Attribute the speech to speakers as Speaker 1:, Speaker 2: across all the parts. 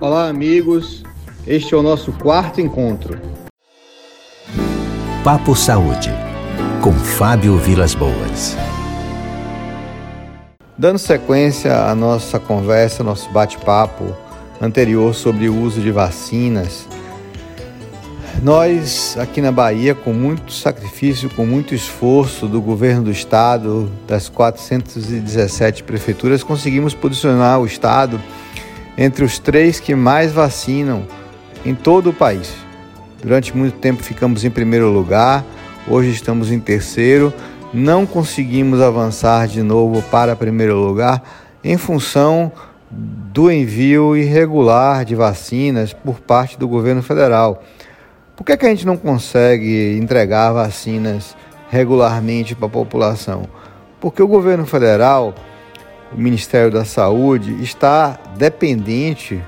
Speaker 1: Olá, amigos. Este é o nosso quarto encontro.
Speaker 2: Papo Saúde, com Fábio Vilas Boas.
Speaker 1: Dando sequência à nossa conversa, nosso bate-papo anterior sobre o uso de vacinas, nós aqui na Bahia, com muito sacrifício, com muito esforço do governo do estado, das 417 prefeituras, conseguimos posicionar o estado entre os três que mais vacinam em todo o país. Durante muito tempo ficamos em primeiro lugar, hoje estamos em terceiro. Não conseguimos avançar de novo para primeiro lugar em função do envio irregular de vacinas por parte do governo federal. Por que, que a gente não consegue entregar vacinas regularmente para a população? Porque o governo federal, o Ministério da Saúde, está dependente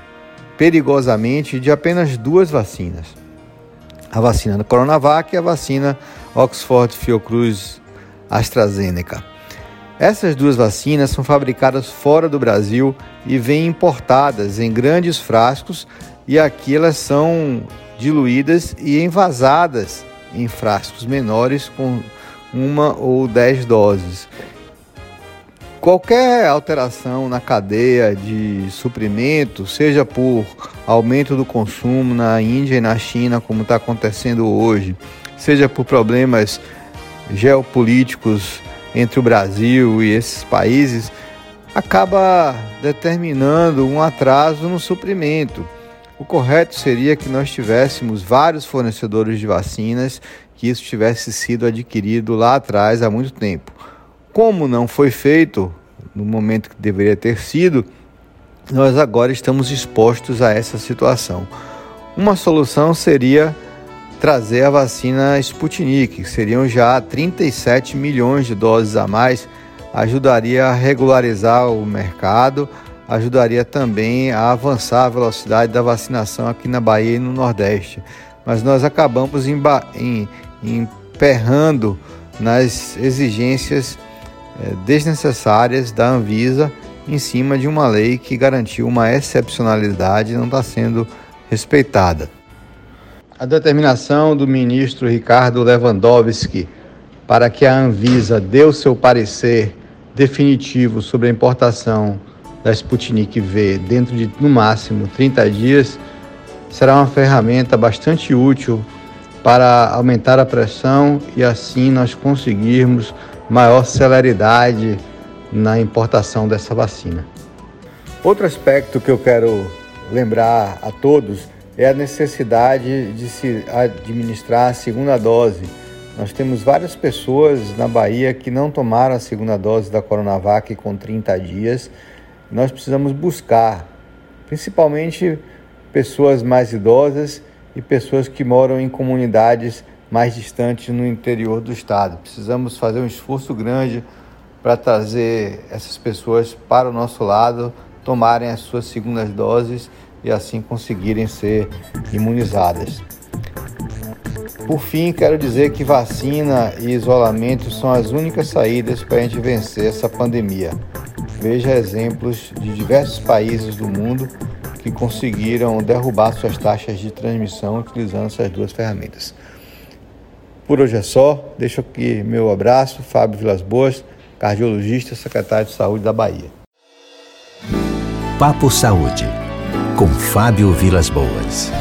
Speaker 1: perigosamente de apenas duas vacinas: a vacina do Coronavac e a vacina Oxford Fiocruz AstraZeneca. Essas duas vacinas são fabricadas fora do Brasil e vêm importadas em grandes frascos e aqui elas são diluídas e envasadas em frascos menores com uma ou dez doses. Qualquer alteração na cadeia de suprimento, seja por aumento do consumo na Índia e na China, como está acontecendo hoje, seja por problemas geopolíticos entre o Brasil e esses países, acaba determinando um atraso no suprimento. O correto seria que nós tivéssemos vários fornecedores de vacinas, que isso tivesse sido adquirido lá atrás há muito tempo. Como não foi feito no momento que deveria ter sido, nós agora estamos expostos a essa situação. Uma solução seria trazer a vacina Sputnik, que seriam já 37 milhões de doses a mais, ajudaria a regularizar o mercado ajudaria também a avançar a velocidade da vacinação aqui na Bahia e no Nordeste. Mas nós acabamos emperrando nas exigências desnecessárias da Anvisa em cima de uma lei que garantiu uma excepcionalidade e não está sendo respeitada. A determinação do ministro Ricardo Lewandowski para que a Anvisa dê o seu parecer definitivo sobre a importação da Sputnik V dentro de no máximo 30 dias será uma ferramenta bastante útil para aumentar a pressão e assim nós conseguirmos maior celeridade na importação dessa vacina. Outro aspecto que eu quero lembrar a todos é a necessidade de se administrar a segunda dose. Nós temos várias pessoas na Bahia que não tomaram a segunda dose da Coronavac com 30 dias nós precisamos buscar, principalmente pessoas mais idosas e pessoas que moram em comunidades mais distantes no interior do estado. Precisamos fazer um esforço grande para trazer essas pessoas para o nosso lado, tomarem as suas segundas doses e assim conseguirem ser imunizadas. Por fim, quero dizer que vacina e isolamento são as únicas saídas para a gente vencer essa pandemia. Veja exemplos de diversos países do mundo que conseguiram derrubar suas taxas de transmissão utilizando essas duas ferramentas. Por hoje é só. Deixo aqui meu abraço, Fábio Vilas Boas, cardiologista, secretário de Saúde da Bahia.
Speaker 2: Papo Saúde, com Fábio Vilas Boas.